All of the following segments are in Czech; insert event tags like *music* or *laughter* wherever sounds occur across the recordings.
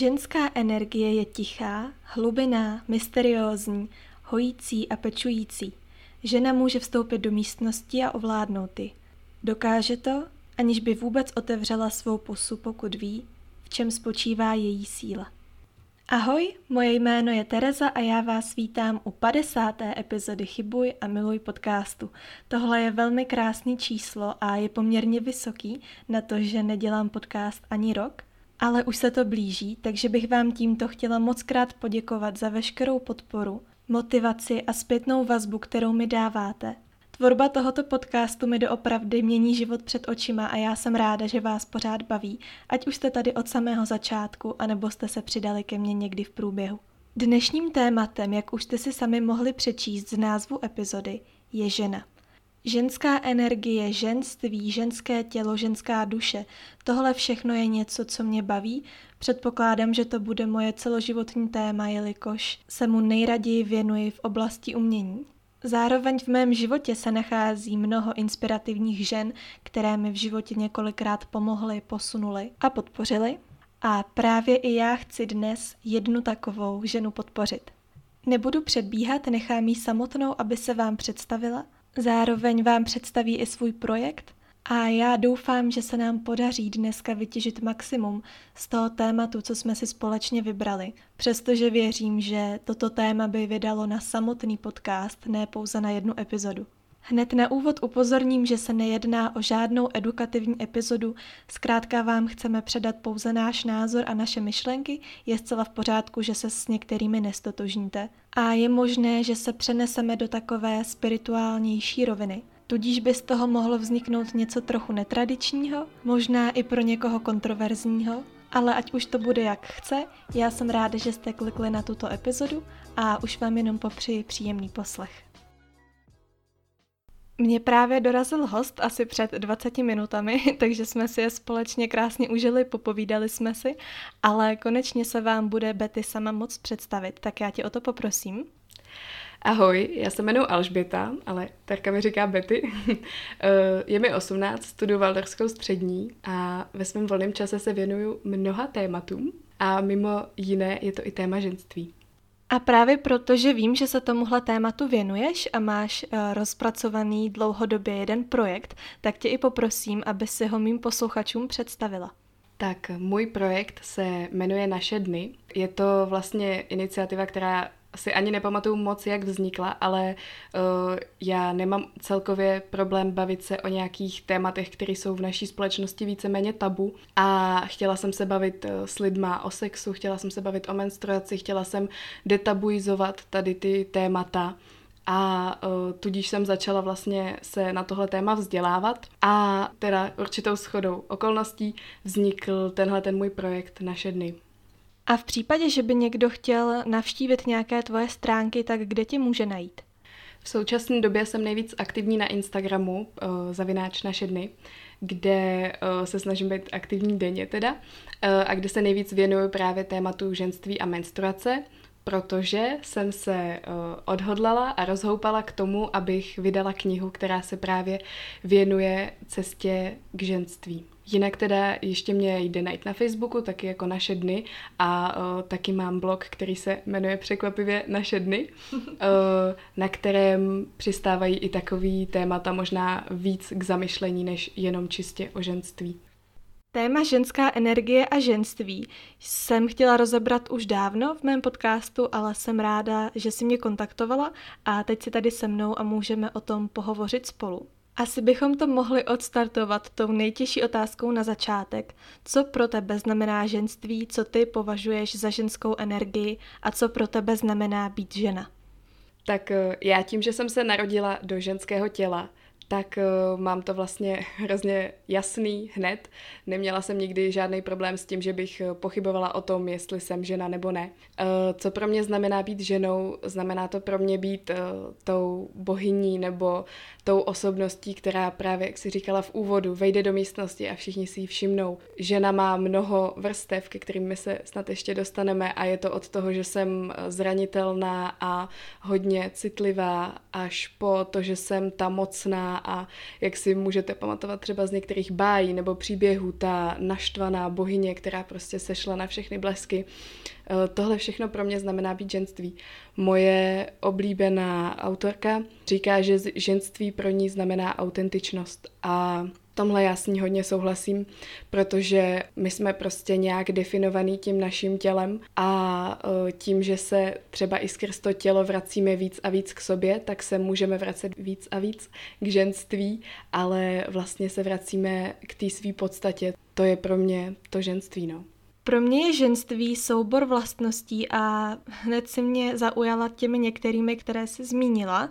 Ženská energie je tichá, hlubiná, mysteriózní, hojící a pečující. Žena může vstoupit do místnosti a ovládnout ji. Dokáže to, aniž by vůbec otevřela svou pusu, pokud ví, v čem spočívá její síla. Ahoj, moje jméno je Tereza a já vás vítám u 50. epizody Chybuj a miluj podcastu. Tohle je velmi krásný číslo a je poměrně vysoký na to, že nedělám podcast ani rok, ale už se to blíží, takže bych vám tímto chtěla moc krát poděkovat za veškerou podporu, motivaci a zpětnou vazbu, kterou mi dáváte. Tvorba tohoto podcastu mi doopravdy mění život před očima a já jsem ráda, že vás pořád baví, ať už jste tady od samého začátku, anebo jste se přidali ke mně někdy v průběhu. Dnešním tématem, jak už jste si sami mohli přečíst z názvu epizody, je žena. Ženská energie, ženství, ženské tělo, ženská duše, tohle všechno je něco, co mě baví. Předpokládám, že to bude moje celoživotní téma, jelikož se mu nejraději věnuji v oblasti umění. Zároveň v mém životě se nachází mnoho inspirativních žen, které mi v životě několikrát pomohly, posunuly a podpořily. A právě i já chci dnes jednu takovou ženu podpořit. Nebudu předbíhat, nechám ji samotnou, aby se vám představila. Zároveň vám představí i svůj projekt a já doufám, že se nám podaří dneska vytěžit maximum z toho tématu, co jsme si společně vybrali, přestože věřím, že toto téma by vydalo na samotný podcast, ne pouze na jednu epizodu. Hned na úvod upozorním, že se nejedná o žádnou edukativní epizodu, zkrátka vám chceme předat pouze náš názor a naše myšlenky, je zcela v pořádku, že se s některými nestotožníte. A je možné, že se přeneseme do takové spirituálnější roviny. Tudíž by z toho mohlo vzniknout něco trochu netradičního, možná i pro někoho kontroverzního, ale ať už to bude jak chce, já jsem ráda, že jste klikli na tuto epizodu a už vám jenom popřeji příjemný poslech. Mně právě dorazil host asi před 20 minutami, *laughs* takže jsme si je společně krásně užili, popovídali jsme si, ale konečně se vám bude Betty sama moc představit, tak já tě o to poprosím. Ahoj, já se jmenuji Alžběta, ale Terka mi říká Betty. *laughs* Je mi 18, studuji Valdorskou střední a ve svém volném čase se věnuju mnoha tématům a mimo jiné je to i téma ženství. A právě proto, že vím, že se tomuhle tématu věnuješ a máš uh, rozpracovaný dlouhodobě jeden projekt, tak tě i poprosím, aby si ho mým posluchačům představila. Tak můj projekt se jmenuje Naše dny. Je to vlastně iniciativa, která si ani nepamatuju moc, jak vznikla, ale uh, já nemám celkově problém bavit se o nějakých tématech, které jsou v naší společnosti víceméně tabu. A chtěla jsem se bavit uh, s lidma o sexu, chtěla jsem se bavit o menstruaci, chtěla jsem detabuizovat tady ty témata. A uh, tudíž jsem začala vlastně se na tohle téma vzdělávat. A teda určitou schodou okolností vznikl tenhle ten můj projekt Naše dny. A v případě, že by někdo chtěl navštívit nějaké tvoje stránky, tak kde tě může najít? V současné době jsem nejvíc aktivní na Instagramu, uh, zavináč naše dny, kde uh, se snažím být aktivní denně teda, uh, a kde se nejvíc věnuju právě tématu ženství a menstruace, protože jsem se odhodlala a rozhoupala k tomu, abych vydala knihu, která se právě věnuje cestě k ženství. Jinak teda ještě mě jde najít na Facebooku, taky jako Naše dny a uh, taky mám blog, který se jmenuje překvapivě Naše dny, uh, na kterém přistávají i takový témata možná víc k zamyšlení, než jenom čistě o ženství. Téma ženská energie a ženství jsem chtěla rozebrat už dávno v mém podcastu, ale jsem ráda, že si mě kontaktovala a teď si tady se mnou a můžeme o tom pohovořit spolu. Asi bychom to mohli odstartovat tou nejtěžší otázkou na začátek. Co pro tebe znamená ženství, co ty považuješ za ženskou energii a co pro tebe znamená být žena? Tak eh, já tím, že jsem se narodila do ženského těla, tak uh, mám to vlastně *laughs* hrozně jasný hned. Neměla jsem nikdy žádný problém s tím, že bych eh, pochybovala o tom, jestli jsem žena nebo ne. Uh, co pro mě znamená být ženou? Znamená to pro mě být uh, tou bohyní nebo tou osobností, která právě, jak si říkala v úvodu, vejde do místnosti a všichni si ji všimnou. Žena má mnoho vrstev, ke kterým my se snad ještě dostaneme a je to od toho, že jsem zranitelná a hodně citlivá, až po to, že jsem ta mocná a jak si můžete pamatovat třeba z některých bájí nebo příběhů, ta naštvaná bohyně, která prostě sešla na všechny blesky. Eh, tohle všechno pro mě znamená být ženství. Moje oblíbená autorka říká, že ženství pro ní znamená autentičnost a tomhle já s ní hodně souhlasím, protože my jsme prostě nějak definovaný tím naším tělem a e, tím, že se třeba i skrz to tělo vracíme víc a víc k sobě, tak se můžeme vracet víc a víc k ženství, ale vlastně se vracíme k té své podstatě. To je pro mě to ženství, no. Pro mě je ženství soubor vlastností a hned si mě zaujala těmi některými, které se zmínila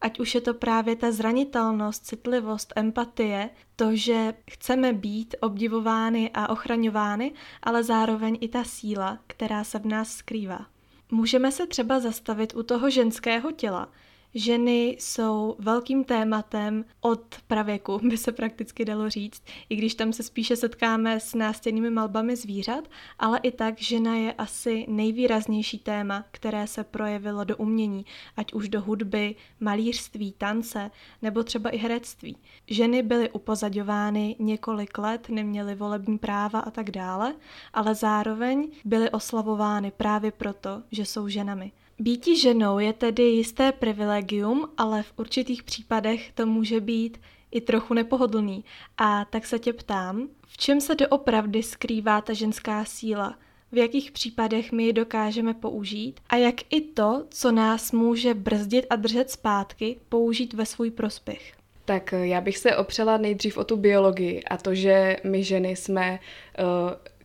ať už je to právě ta zranitelnost, citlivost, empatie, to, že chceme být obdivovány a ochraňovány, ale zároveň i ta síla, která se v nás skrývá. Můžeme se třeba zastavit u toho ženského těla, Ženy jsou velkým tématem od pravěku, by se prakticky dalo říct, i když tam se spíše setkáme s nástěnnými malbami zvířat, ale i tak žena je asi nejvýraznější téma, které se projevilo do umění, ať už do hudby, malířství, tance nebo třeba i herectví. Ženy byly upozaďovány několik let, neměly volební práva a tak dále, ale zároveň byly oslavovány právě proto, že jsou ženami. Býti ženou je tedy jisté privilegium, ale v určitých případech to může být i trochu nepohodlný. A tak se tě ptám, v čem se doopravdy skrývá ta ženská síla? V jakých případech my ji dokážeme použít? A jak i to, co nás může brzdit a držet zpátky, použít ve svůj prospěch? Tak já bych se opřela nejdřív o tu biologii a to, že my ženy jsme uh,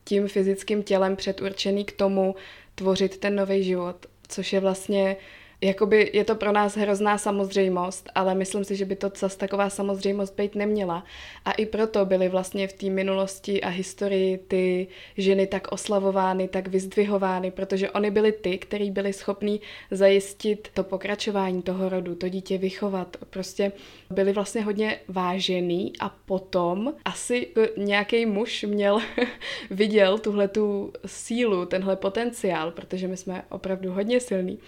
tím fyzickým tělem předurčený k tomu tvořit ten nový život což je vlastně jakoby je to pro nás hrozná samozřejmost, ale myslím si, že by to zase taková samozřejmost být neměla. A i proto byly vlastně v té minulosti a historii ty ženy tak oslavovány, tak vyzdvihovány, protože oni byly ty, kteří byli schopní zajistit to pokračování toho rodu, to dítě vychovat. Prostě byli vlastně hodně vážený a potom asi nějaký muž měl, *laughs* viděl tuhle tu sílu, tenhle potenciál, protože my jsme opravdu hodně silní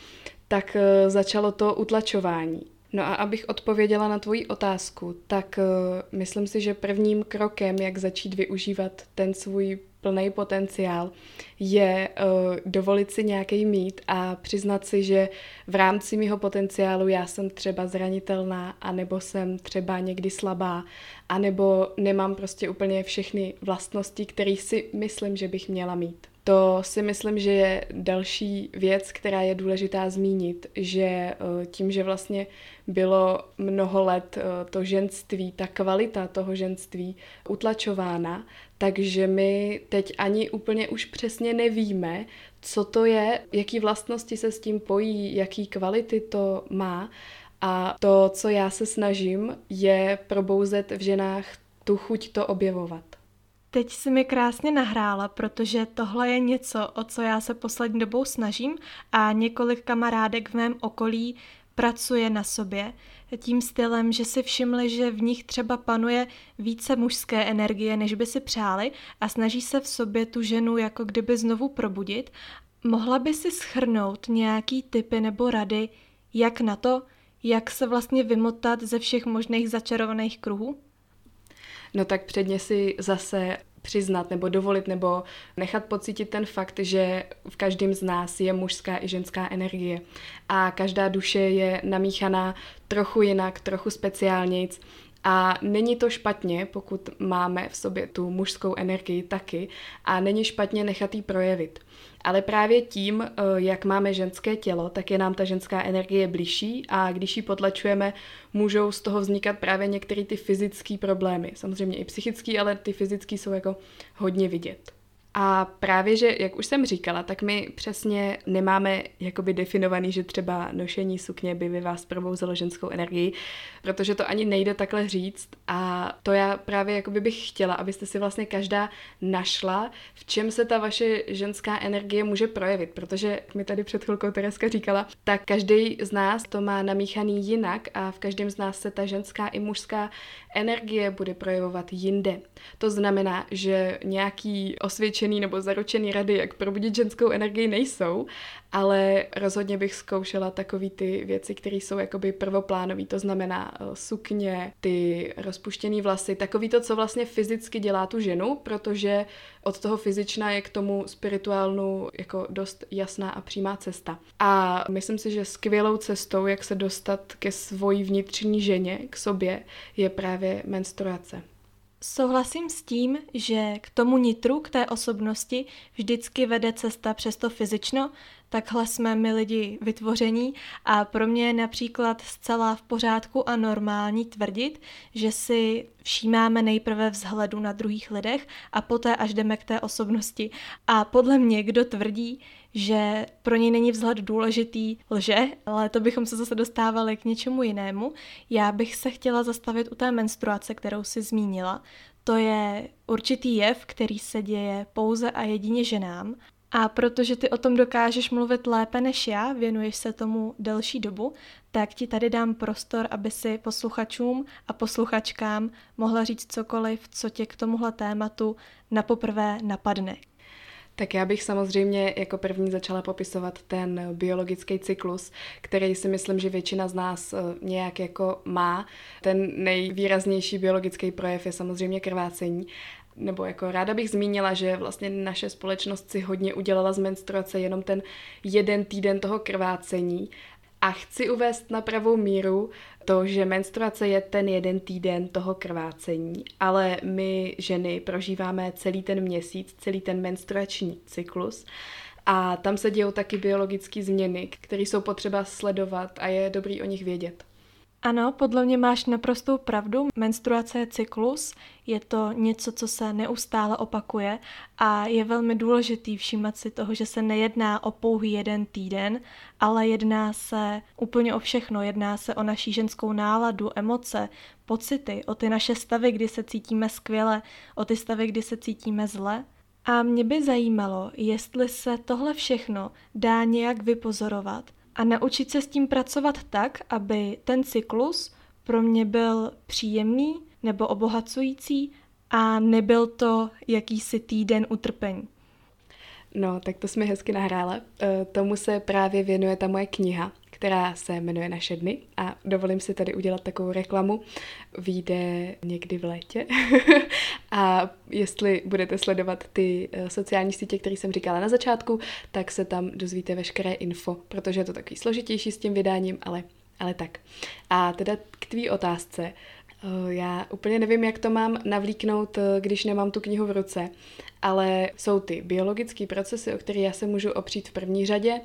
tak eh, začalo to utlačování. No a abych odpověděla na tvoji otázku, tak uh, myslím si, že prvním krokem, jak začít využívat ten svůj plný potenciál, je uh, dovolit si nějaký mít a přiznat si, že v rámci mého potenciálu já jsem třeba zranitelná, anebo jsem třeba někdy slabá, anebo nemám prostě úplně všechny vlastnosti, které si myslím, že bych měla mít. To si myslím, že je další věc, která je důležitá zmínit, že eh, tím, že vlastně bylo mnoho let eh, to ženství, ta kvalita toho ženství utlačována, takže my teď ani úplně už přesně nevíme, co to je, jaký vlastnosti se s tím pojí, jaký kvality to má. A to, co já se snažím, je probouzet v ženách tu chuť to objevovat. Teď si mi krásně nahrála, protože tohle je něco, o co já se poslední dobou snažím a několik kamarádek v mém okolí pracuje na sobě tím stylem, že si všimli, že v nich třeba panuje více mužské energie, než by si přáli a snaží se v sobě tu ženu jako kdyby znovu probudit. Mohla by si schrnout nějaký typy nebo rady, jak na to, jak se vlastně vymotat ze všech možných začarovaných kruhů? no tak předně si zase přiznat nebo dovolit nebo nechat pocítit ten fakt, že v každém z nás je mužská i ženská energie. A každá duše je namíchaná trochu jinak, trochu speciálnějc. A není to špatně, pokud máme v sobě tu mužskou energii taky. A není špatně nechat ji projevit. Ale právě tím, eh, jak máme ženské tělo, tak je nám ta ženská energie blížší a když ji potlačujeme, můžou z toho vznikat právě některé ty fyzické problémy. Samozřejmě i psychické, ale ty fyzické jsou jako hodně vidět. A právě, že, jak už jsem říkala, tak my přesně nemáme jakoby definovaný, že třeba nošení sukně by by vás probouzelo ženskou energii, protože to ani nejde takhle říct. A to já právě jakoby bych chtěla, abyste si vlastně každá našla, v čem se ta vaše ženská energie může projevit, protože, jak mi tady před chvilkou Tereska říkala, tak každý z nás to má namíchaný jinak a v každém z nás se ta ženská i mužská energie bude projevovat jinde. To znamená, že nějaký osvědčený nebo zaručený rady, jak probudit ženskou energii, nejsou, ale rozhodně bych zkoušela takový ty věci, které jsou jakoby prvoplánový, to znamená eh, sukně, ty rozpuštěné vlasy, takový to, co vlastně fyzicky dělá tu ženu, protože od toho fyzična je k tomu spirituálnu jako dost jasná a přímá cesta. A myslím si, že skvělou cestou, jak se dostat ke svojí vnitřní ženě, k sobě, je právě menstruace. Souhlasím s tím, že k tomu nitru, k té osobnosti, vždycky vede cesta přes to fyzično, takhle jsme my lidi vytvoření a pro mě je například zcela v pořádku a normální tvrdit, že si všímáme nejprve vzhledu na druhých lidech a poté až jdeme k té osobnosti. A podle mě, kdo tvrdí, že pro něj není vzhled důležitý, lže, ale to bychom se zase dostávali k něčemu jinému. Já bych se chtěla zastavit u té menstruace, kterou si zmínila. To je určitý jev, který se děje pouze a jedině ženám a protože ty o tom dokážeš mluvit lépe než já, věnuješ se tomu delší dobu, tak ti tady dám prostor, aby si posluchačům a posluchačkám mohla říct cokoliv, co tě k tomuhle tématu na poprvé napadne. Tak já bych samozřejmě jako první začala popisovat ten biologický cyklus, který si myslím, že většina z nás eh, nějak jako má. Ten nejvýraznější biologický projev je samozřejmě krvácení nebo jako ráda bych zmínila, že vlastně naše společnost si hodně udělala z menstruace jenom ten jeden týden toho krvácení a chci uvést na pravou míru to, že menstruace je ten jeden týden toho krvácení, ale my ženy prožíváme celý ten měsíc, celý ten menstruační cyklus a tam se dějou taky biologické změny, které jsou potřeba sledovat a je dobrý o nich vědět. Ano, podle mě máš naprostou pravdu. Menstruace je cyklus, je to něco, co se neustále opakuje a je velmi důležitý všímat si toho, že se nejedná o pouhý jeden týden, ale jedná se úplně o všechno. Jedná se o naší ženskou náladu, emoce, pocity, o ty naše stavy, kdy se cítíme skvěle, o ty stavy, kdy se cítíme zle. A mě by zajímalo, jestli se tohle všechno dá nějak vypozorovat a naučit se s tím pracovat tak, aby ten cyklus pro mě byl příjemný nebo obohacující a nebyl to jakýsi týden utrpení. No, tak to jsme hezky nahrála. E, tomu se právě věnuje ta moje kniha, která se jmenuje Naše dny a dovolím si tady udělat takovou reklamu. Vyjde někdy v létě *laughs* a jestli budete sledovat ty eh, sociální sítě, které jsem říkala na začátku, tak se tam dozvíte veškeré info, protože je to takový složitější s tím vydáním, ale, ale tak. A teda k tvý otázce. Eh, já úplně nevím, jak to mám navlíknout, eh, když nemám tu knihu v ruce, ale jsou ty biologické procesy, o které já se můžu opřít v první řadě,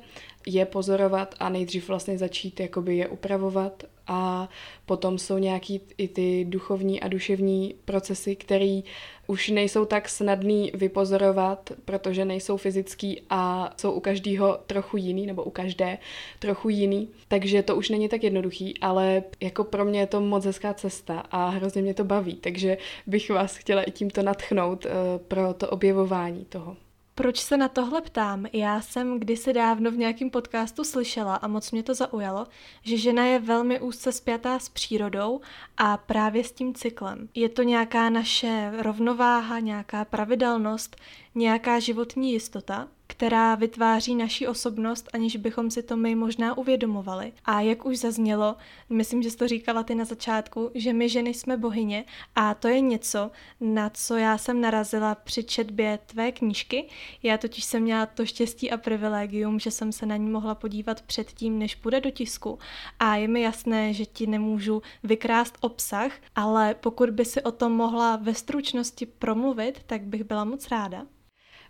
je pozorovat a nejdřív vlastně začít jakoby je upravovat a potom jsou nějaký i ty duchovní a duševní procesy, které už nejsou tak snadný vypozorovat, protože nejsou fyzický a jsou u každého trochu jiný, nebo u každé trochu jiný, takže to už není tak jednoduchý, ale jako pro mě je to moc hezká cesta a hrozně mě to baví, takže bych vás chtěla i tímto natchnout uh, pro to objevování toho. Proč se na tohle ptám? Já jsem kdysi dávno v nějakém podcastu slyšela a moc mě to zaujalo, že žena je velmi úzce spjatá s přírodou a právě s tím cyklem. Je to nějaká naše rovnováha, nějaká pravidelnost, nějaká životní jistota, která vytváří naši osobnost, aniž bychom si to my možná uvědomovali. A jak už zaznělo, myslím, že jsi to říkala ty na začátku, že my ženy jsme bohyně a to je něco, na co já jsem narazila při četbě tvé knížky. Já totiž jsem měla to štěstí a privilegium, že jsem se na ní mohla podívat předtím, než půjde do tisku. A je mi jasné, že ti nemůžu vykrást obsah, ale pokud by si o tom mohla ve stručnosti promluvit, tak bych byla moc ráda.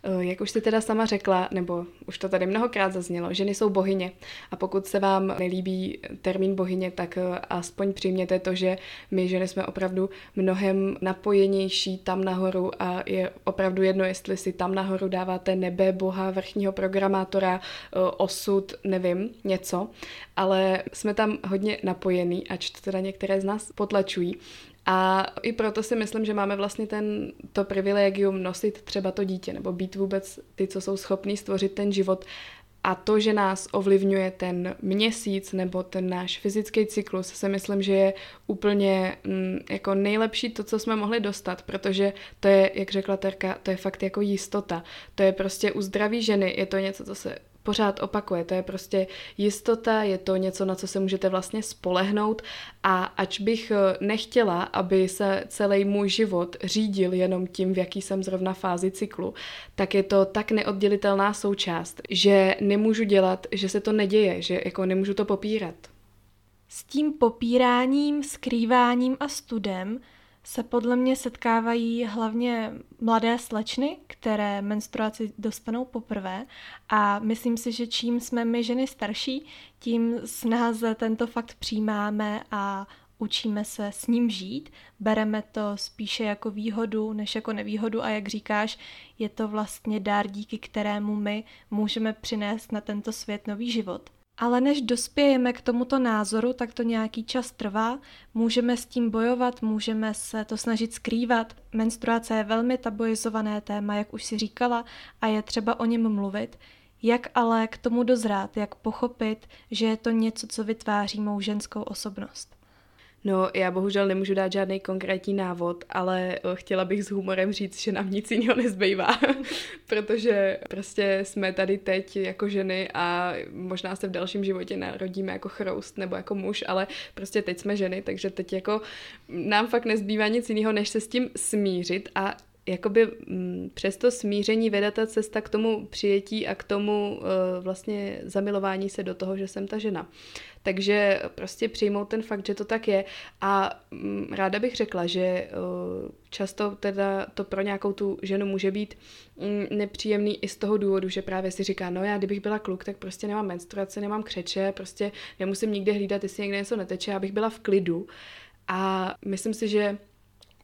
Eh, jak už jsi teda sama řekla, nebo už to tady mnohokrát zaznělo, ženy jsou bohyně. A pokud se vám nelíbí termín bohyně, tak eh, aspoň přijměte to, že my ženy jsme opravdu mnohem napojenější tam nahoru a je opravdu jedno, jestli si tam nahoru dáváte nebe, boha, vrchního programátora, eh, osud, nevím, něco, ale jsme tam hodně napojení, ač to teda některé z nás potlačují. A i proto si myslím, že máme vlastně ten, to privilegium nosit třeba to dítě, nebo být vůbec ty, co jsou schopní stvořit ten život A to, že nás ovlivňuje ten měsíc nebo ten náš fyzický cyklus, si myslím, že je úplně mm, jako nejlepší to, co jsme mohli dostat, protože to je, jak řekla Terka, to je fakt jako jistota. To je prostě u zdraví ženy, je to něco, co se pořád opakuje. To je prostě jistota, je to něco, na co se můžete vlastně spolehnout a ač bych eh, nechtěla, aby se celý můj život řídil jenom tím, v jaký jsem zrovna fázi cyklu, tak je to tak neoddělitelná součást, že nemůžu dělat, že se to neděje, že jako nemůžu to popírat. S tím popíráním, skrýváním a studem se podle mě setkávají hlavně mladé slečny, které menstruaci dostanou poprvé. A myslím si, že čím jsme my ženy starší, tím snáze tento fakt přijímáme a učíme se s ním žít, bereme to spíše jako výhodu než jako nevýhodu. A jak říkáš, je to vlastně dár, díky kterému my můžeme přinést na tento svět nový život. Ale než dospějeme k tomuto názoru, tak to nějaký čas trvá. Můžeme s tím bojovat, můžeme se to snažit skrývat. Menstruace je velmi tabuizované téma, jak už si říkala, a je třeba o něm mluvit. Jak ale k tomu dozrát, jak pochopit, že je to něco, co vytváří mou ženskou osobnost? No, já bohužel nemůžu dát žádný konkrétní návod, ale eh, chtěla bych s humorem říct, že nám nic jiného nezbývá, *laughs* protože prostě jsme tady teď jako ženy a možná se v dalším životě narodíme jako chroust nebo jako muž, ale prostě teď jsme ženy, takže teď jako nám fakt nezbývá nic jiného, než se s tím smířit a jakoby mm, přes to smíření vede ta cesta k tomu přijetí a k tomu uh, vlastně zamilování se do toho, že jsem ta žena. Takže prostě přijmout ten fakt, že to tak je a mm, ráda bych řekla, že uh, často teda to pro nějakou tu ženu může být mm, nepříjemný i z toho důvodu, že právě si říká, no já kdybych byla kluk, tak prostě nemám menstruaci, nemám křeče, prostě nemusím nikde hlídat, jestli někde něco neteče, abych byla v klidu. A myslím si, že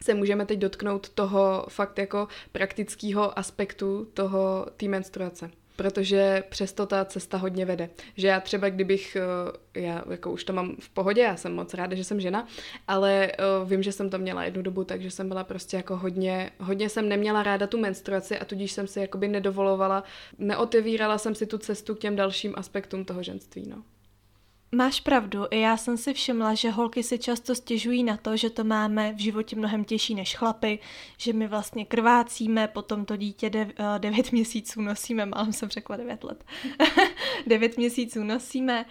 se můžeme teď dotknout toho fakt jako praktického aspektu toho té menstruace protože přesto ta cesta hodně vede. Že já třeba, kdybych, eh, já jako už to mám v pohodě, já jsem moc ráda, že jsem žena, ale eh, vím, že jsem to měla jednu dobu, takže jsem byla prostě jako hodně, hodně jsem neměla ráda tu menstruaci a tudíž jsem si jakoby nedovolovala, neotevírala jsem si tu cestu k těm dalším aspektům toho ženství, no. Máš pravdu, i já jsem si všimla, že holky si často stěžují na to, že to máme v životě mnohem těžší než chlapy, že my vlastně krvácíme, potom to dítě dev, uh, *laughs* *laughs* devět měsíců nosíme, málem jsem řekla devět let, devět měsíců nosíme,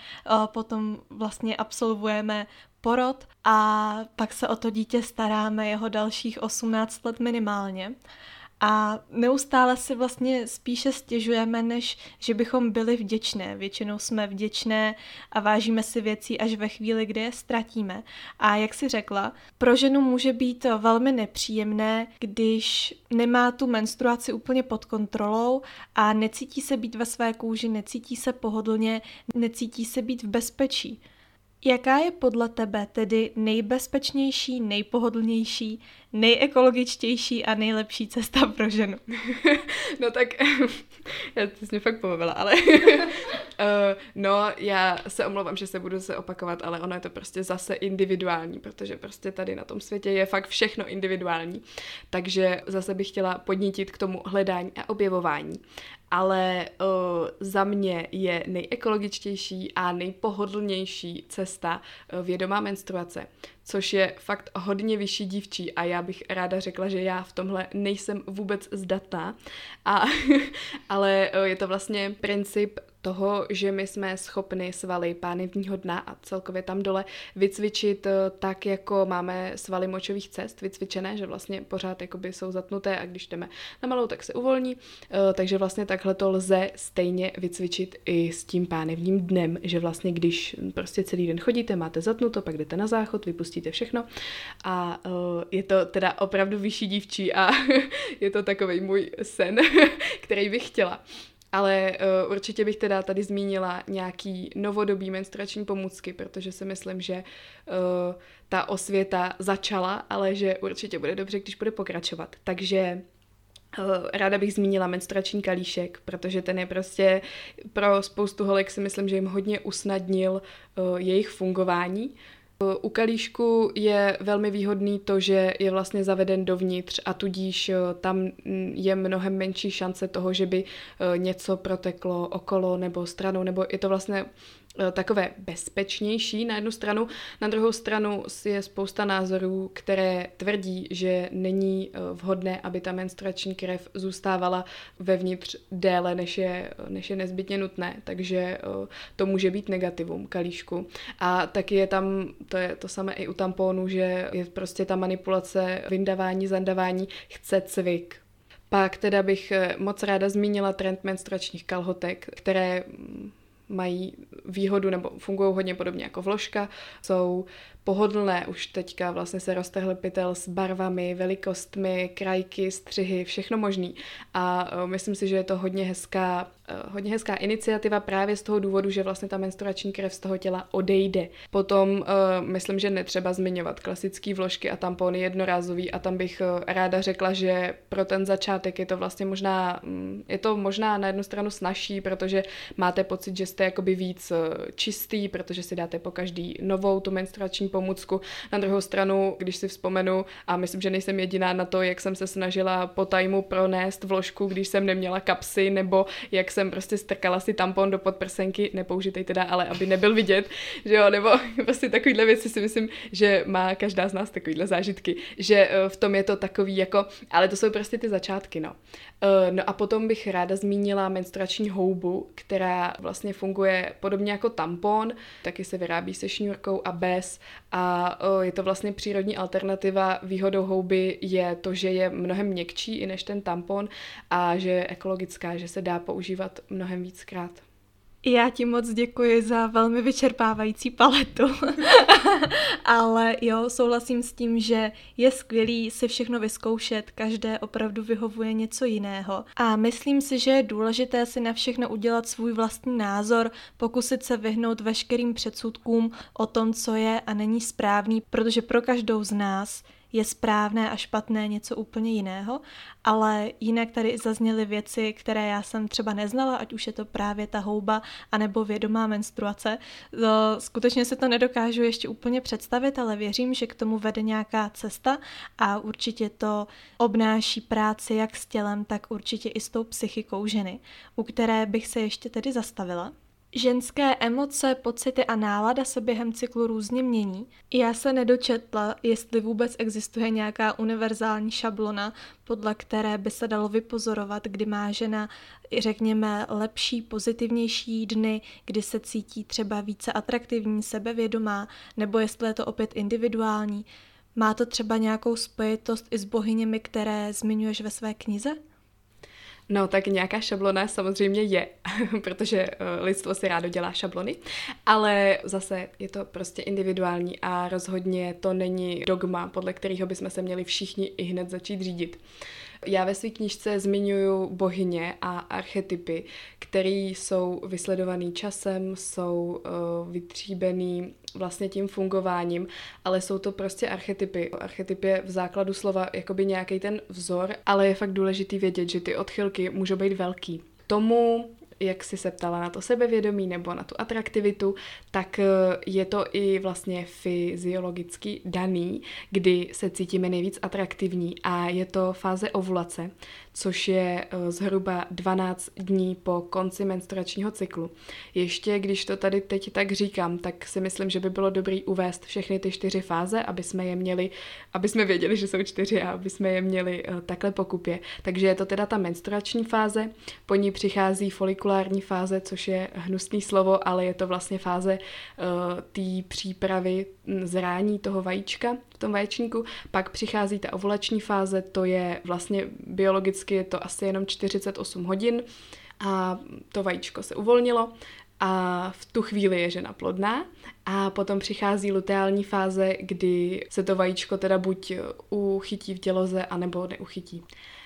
potom vlastně absolvujeme porod a pak se o to dítě staráme jeho dalších 18 let minimálně. A neustále si vlastně spíše stěžujeme, než že bychom byli vděčné. Většinou jsme vděčné a vážíme si věcí až ve chvíli, kdy je ztratíme. A jak si řekla, pro ženu může být velmi nepříjemné, když nemá tu menstruaci úplně pod kontrolou a necítí se být ve své kůži, necítí se pohodlně, necítí se být v bezpečí. Jaká je podle tebe tedy nejbezpečnější, nejpohodlnější, nejekologičtější a nejlepší cesta pro ženu? *laughs* no tak, já to mě fakt pobavila, ale uh, *laughs* *laughs* no já se omlouvám, že se budu se opakovat, ale ono je to prostě zase individuální, protože prostě tady na tom světě je fakt všechno individuální. Takže zase bych chtěla podnítit k tomu hledání a objevování ale uh, za mě je nejekologičtější a nejpohodlnější cesta uh, vědomá menstruace, což je fakt hodně vyšší dívčí a já bych ráda řekla, že já v tomhle nejsem vůbec zdatná, a, *laughs* ale uh, je to vlastně princip toho, že my jsme schopni svaly pánevního dna a celkově tam dole vycvičit eh, tak, jako máme svaly močových cest vycvičené, že vlastně pořád jakoby jsou zatnuté a když jdeme na malou, tak se uvolní. Eh, takže vlastně takhle to lze stejně vycvičit i s tím pánevním dnem, že vlastně když prostě celý den chodíte, máte zatnuto, pak jdete na záchod, vypustíte všechno a eh, je to teda opravdu vyšší dívčí a *laughs* je to takový můj sen, *laughs* který bych chtěla. Ale uh, určitě bych teda tady zmínila nějaký novodobý menstruační pomůcky, protože si myslím, že uh, ta osvěta začala, ale že určitě bude dobře, když bude pokračovat. Takže uh, ráda bych zmínila menstruační kalíšek, protože ten je prostě pro spoustu holek si myslím, že jim hodně usnadnil jejich fungování U kalíšku je velmi výhodný to, že je vlastně zaveden dovnitř a tudíž tam je mnohem menší šance toho, že by něco proteklo okolo nebo stranou, nebo je to vlastně Eh, takové bezpečnější na jednu stranu, na druhou stranu je spousta názorů, které tvrdí, že není eh, vhodné, aby ta menstruační krev zůstávala vevnitř déle, než je, než je nezbytně nutné, takže eh, to může být negativum kalíšku. A taky je tam, to je to samé i u tamponu, že je prostě ta manipulace, vyndavání, zandavání, chce cvik, pak teda bych moc ráda zmínila trend menstruačních kalhotek, které mm, mají výhodu nebo fungují hodně podobně jako vložka, jsou pohodlné. Už teďka vlastně se roztehl pytel s barvami, velikostmi, krajky, střihy, všechno možný. A uh, myslím si, že je to hodně hezká, uh, hodně hezká iniciativa právě z toho důvodu, že vlastně ta menstruační krev z toho těla odejde. Potom uh, myslím, že netřeba zmiňovat klasické vložky a tampony jednorázový a tam bych ráda řekla, že pro ten začátek je to vlastně možná, um, je to možná na jednu stranu snažší, protože máte pocit, že jste jakoby víc uh, čistý, protože si dáte po každý novou tu menstruační pomůcku. Na druhou stranu, když si vzpomenu, a myslím, že nejsem jediná na to, jak jsem se snažila po tajmu pronést vložku, když jsem neměla kapsy, nebo jak jsem prostě strkala si tampon do podprsenky, nepoužitej teda, ale aby nebyl vidět, že jo, nebo *laughs* prostě takovýhle věci si myslím, že má každá z nás takovýhle zážitky, že eh, v tom je to takový jako, ale to jsou prostě ty začátky, no. Eh, no a potom bych ráda zmínila menstruační houbu, která vlastně funguje podobně jako tampon, taky se vyrábí se šňůrkou a bez a je to vlastně přírodní alternativa. Výhodou houby je to, že je mnohem měkčí i než ten tampon a že je ekologická, že se dá používat mnohem víckrát. Já ti moc děkuji za velmi vyčerpávající paletu. *laughs* Ale jo, souhlasím s tím, že je skvělý si všechno vyzkoušet, každé opravdu vyhovuje něco jiného. A myslím si, že je důležité si na všechno udělat svůj vlastní názor, pokusit se vyhnout veškerým předsudkům o tom, co je a není správný, protože pro každou z nás je správné a špatné něco úplně jiného, ale jinak tady zazněly věci, které já jsem třeba neznala, ať už je to právě ta houba, anebo vědomá menstruace. Skutečně se to nedokážu ještě úplně představit, ale věřím, že k tomu vede nějaká cesta a určitě to obnáší práci jak s tělem, tak určitě i s tou psychikou ženy, u které bych se ještě tedy zastavila. Ženské emoce, pocity a nálada se během cyklu různě mění. Já se nedočetla, jestli vůbec existuje nějaká univerzální šablona, podle které by se dalo vypozorovat, kdy má žena, řekněme, lepší, pozitivnější dny, kdy se cítí třeba více atraktivní, sebevědomá, nebo jestli je to opět individuální. Má to třeba nějakou spojitost i s bohyněmi, které zmiňuješ ve své knize? No, tak nějaká šablona samozřejmě je, *laughs* protože eh, lidstvo si rádo dělá šablony, ale zase je to prostě individuální a rozhodně to není dogma, podle kterého bychom se měli všichni i hned začít řídit. Já ve své knižce zmiňuji bohyně a archetypy, které jsou vysledovaný časem, jsou uh, vytříbený vlastně tím fungováním, ale jsou to prostě archetypy. Archetyp je v základu slova jakoby nějaký ten vzor, ale je fakt důležitý vědět, že ty odchylky můžou být velký. Tomu jak jsi se ptala na to sebevědomí nebo na tu atraktivitu, tak eh, je to i vlastně fyziologicky daný, kdy se cítíme nejvíc atraktivní a je to fáze ovulace, což je eh, zhruba 12 dní po konci menstruačního cyklu. Ještě když to tady teď tak říkám, tak si myslím, že by bylo dobrý uvést všechny ty čtyři fáze, aby jsme je měli, aby jsme věděli, že jsou čtyři a aby jsme je měli eh, takhle pokupě. Takže je to teda ta menstruační fáze, po ní přichází folikulární fáze, což je hnusný slovo, ale je to vlastně fáze uh, té přípravy hm, zrání toho vajíčka v tom vaječníku. Pak přichází ta ovulační fáze, to je vlastně biologicky je to asi jenom 48 hodin a to vajíčko se uvolnilo a v tu chvíli je žena plodná a potom přichází luteální fáze, kdy se to vajíčko teda buď uchytí v těloze, anebo neuchytí.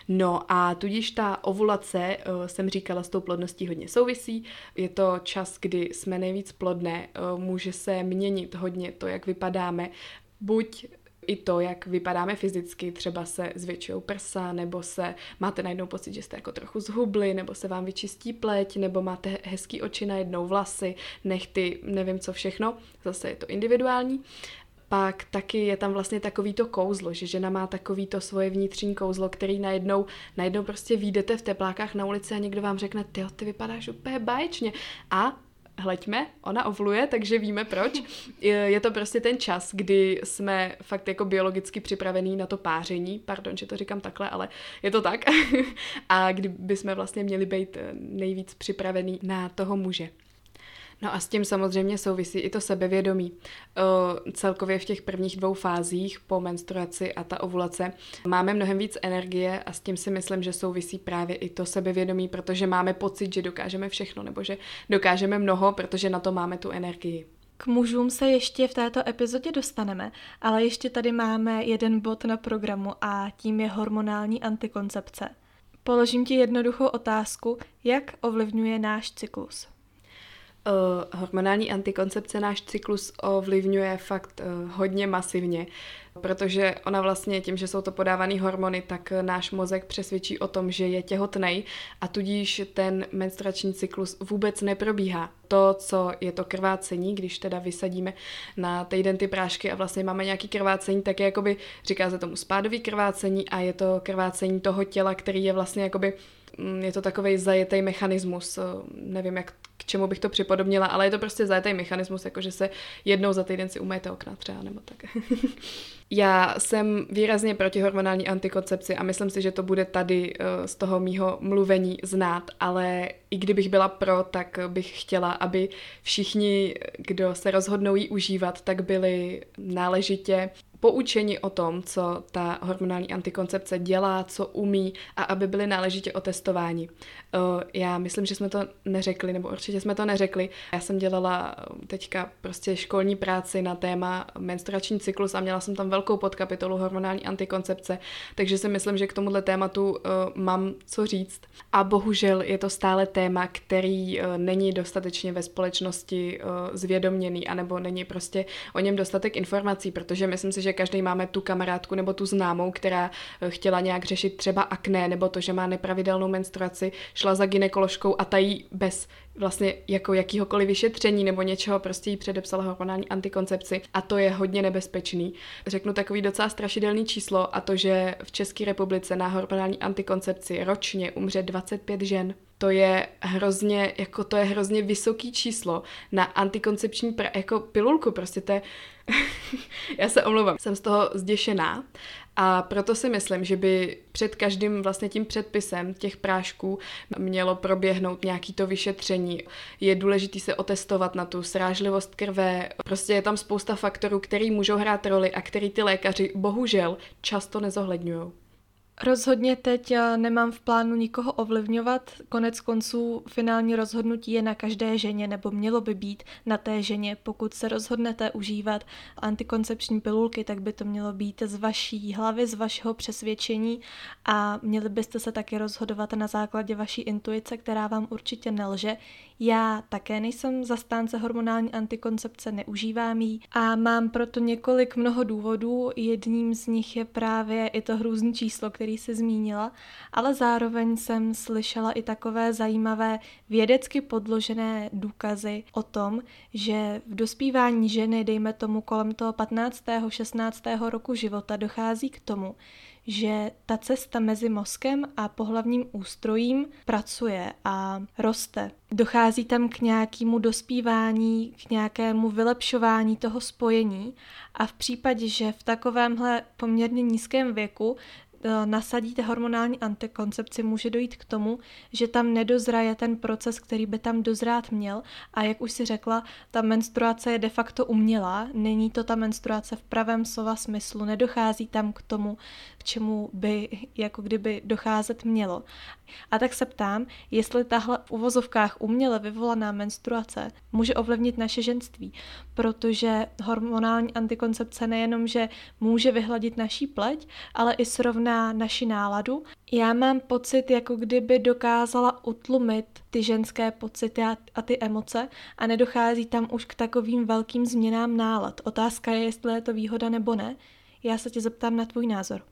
No a tudíž ta ovulace, eh, jsem říkala, s tou plodností hodně souvisí. Je to čas, kdy jsme nejvíc plodné, eh, může se měnit hodně to, jak vypadáme. Buď i to, jak vypadáme fyzicky, třeba se zvětšují prsa, nebo se máte najednou pocit, že jste jako trochu zhubli, nebo se vám vyčistí pleť, nebo máte hezký oči na jednou vlasy, nechty, nevím co všechno, zase je to individuální. Pak taky je tam vlastně takový to kouzlo, že žena má takový to svoje vnitřní kouzlo, který najednou, najednou prostě výjdete v teplákách na ulici a někdo vám řekne, ty ty vypadáš úplně báječně. A hleďme, ona ovluje, takže víme proč. *laughs* Je to prostě ten čas, kdy jsme fakt jako biologicky připravení na to páření, pardon, že to říkám takhle, ale je to tak. *laughs* a kdy jsme vlastně měli být nejvíc připravený na toho muže. No a s tím samozřejmě souvisí i to sebevědomí. O, celkově v těch prvních dvou fázích po menstruaci a ta ovulace máme mnohem víc energie a s tím si myslím, že souvisí právě i to sebevědomí, protože máme pocit, že dokážeme všechno nebo že dokážeme mnoho, protože na to máme tu energii. K mužům se ještě v této epizodě dostaneme, ale ještě tady máme jeden bod na programu a tím je hormonální antikoncepce. Položím ti jednoduchou otázku, jak ovlivňuje náš cyklus. Uh, hormonální antikoncepce náš cyklus ovlivňuje fakt uh, hodně masivně, protože ona vlastně tím, že jsou to podávané hormony, tak náš mozek přesvědčí o tom, že je těhotnej a tudíž ten menstruační cyklus vůbec neprobíhá. To, co je to krvácení, když teda vysadíme na týden ty prášky a vlastně máme nějaký krvácení, tak je jakoby, říká se tomu spádový krvácení a je to krvácení toho těla, který je vlastně jakoby mm, je to takový zajetý mechanismus, nevím, jak k čemu bych to připodobnila, ale je to prostě zajetý mechanismus, jako že se jednou za týden si umejete okna třeba, nebo tak. *laughs* Já jsem výrazně proti hormonální antikoncepci a myslím si, že to bude tady uh, z toho mýho mluvení znát, ale i kdybych byla pro, tak bych chtěla, aby všichni, kdo se rozhodnou ji užívat, tak byli náležitě poučeni o tom, co ta hormonální antikoncepce dělá, co umí a aby byli náležitě otestováni. Já myslím, že jsme to neřekli, nebo určitě jsme to neřekli. Já jsem dělala teďka prostě školní práci na téma menstruační cyklus a měla jsem tam velkou podkapitolu hormonální antikoncepce, takže si myslím, že k tomuhle tématu mám co říct. A bohužel je to stále téma, který není dostatečně ve společnosti zvědoměný, anebo není prostě o něm dostatek informací, protože myslím si, že každý máme tu kamarádku nebo tu známou, která chtěla nějak řešit třeba akné, nebo to, že má nepravidelnou menstruaci, šla za ginekoložkou a ta jí bez vlastně jako jakýhokoliv vyšetření nebo něčeho prostě jí předepsala hormonální antikoncepci a to je hodně nebezpečný. Řeknu takový docela strašidelný číslo a to, že v České republice na hormonální antikoncepci ročně umře 25 žen. To je hrozně, jako to je hrozně vysoký číslo na antikoncepční jako pilulku, prostě to je *laughs* já se omlouvám, jsem z toho zděšená a proto si myslím, že by před každým vlastně tím předpisem těch prášků mělo proběhnout nějaký to vyšetření. Je důležité se otestovat na tu srážlivost krve. Prostě je tam spousta faktorů, který můžou hrát roli a který ty lékaři bohužel často nezohledňují. Rozhodně teď eh, nemám v plánu nikoho ovlivňovat. Konec konců finální rozhodnutí je na každé ženě, nebo mělo by být na té ženě. Pokud se rozhodnete užívat antikoncepční pilulky, tak by to mělo být z vaší hlavy, z vašeho přesvědčení a měli byste se taky rozhodovat na základě vaší intuice, která vám určitě nelže. Já také nejsem zastánce hormonální antikoncepce, neužívám ji a mám proto několik mnoho důvodů. Jedním z nich je právě i to hrůzný číslo, který se zmínila, ale zároveň jsem slyšela i takové zajímavé vědecky podložené důkazy o tom, že v dospívání ženy, dejme tomu kolem toho 15. 16. roku života, dochází k tomu, že ta cesta mezi mozkem a pohlavním ústrojím pracuje a roste. Dochází tam k nějakému dospívání, k nějakému vylepšování toho spojení a v případě, že v takovémhle poměrně nízkém věku nasadíte hormonální antikoncepci, může dojít k tomu, že tam nedozraje ten proces, který by tam dozrát měl. A jak už si řekla, ta menstruace je de facto umělá, není to ta menstruace v pravém slova smyslu, nedochází tam k tomu, k čemu by jako kdyby docházet mělo. A tak se ptám, jestli tahle v uvozovkách uměle vyvolaná menstruace může ovlivnit naše ženství, protože hormonální antikoncepce nejenom, že může vyhladit naší pleť, ale i srovná naši náladu. Já mám pocit, jako kdyby dokázala utlumit ty ženské pocity a ty emoce a nedochází tam už k takovým velkým změnám nálad. Otázka je, jestli je to výhoda nebo ne. Já se tě zeptám na tvůj názor.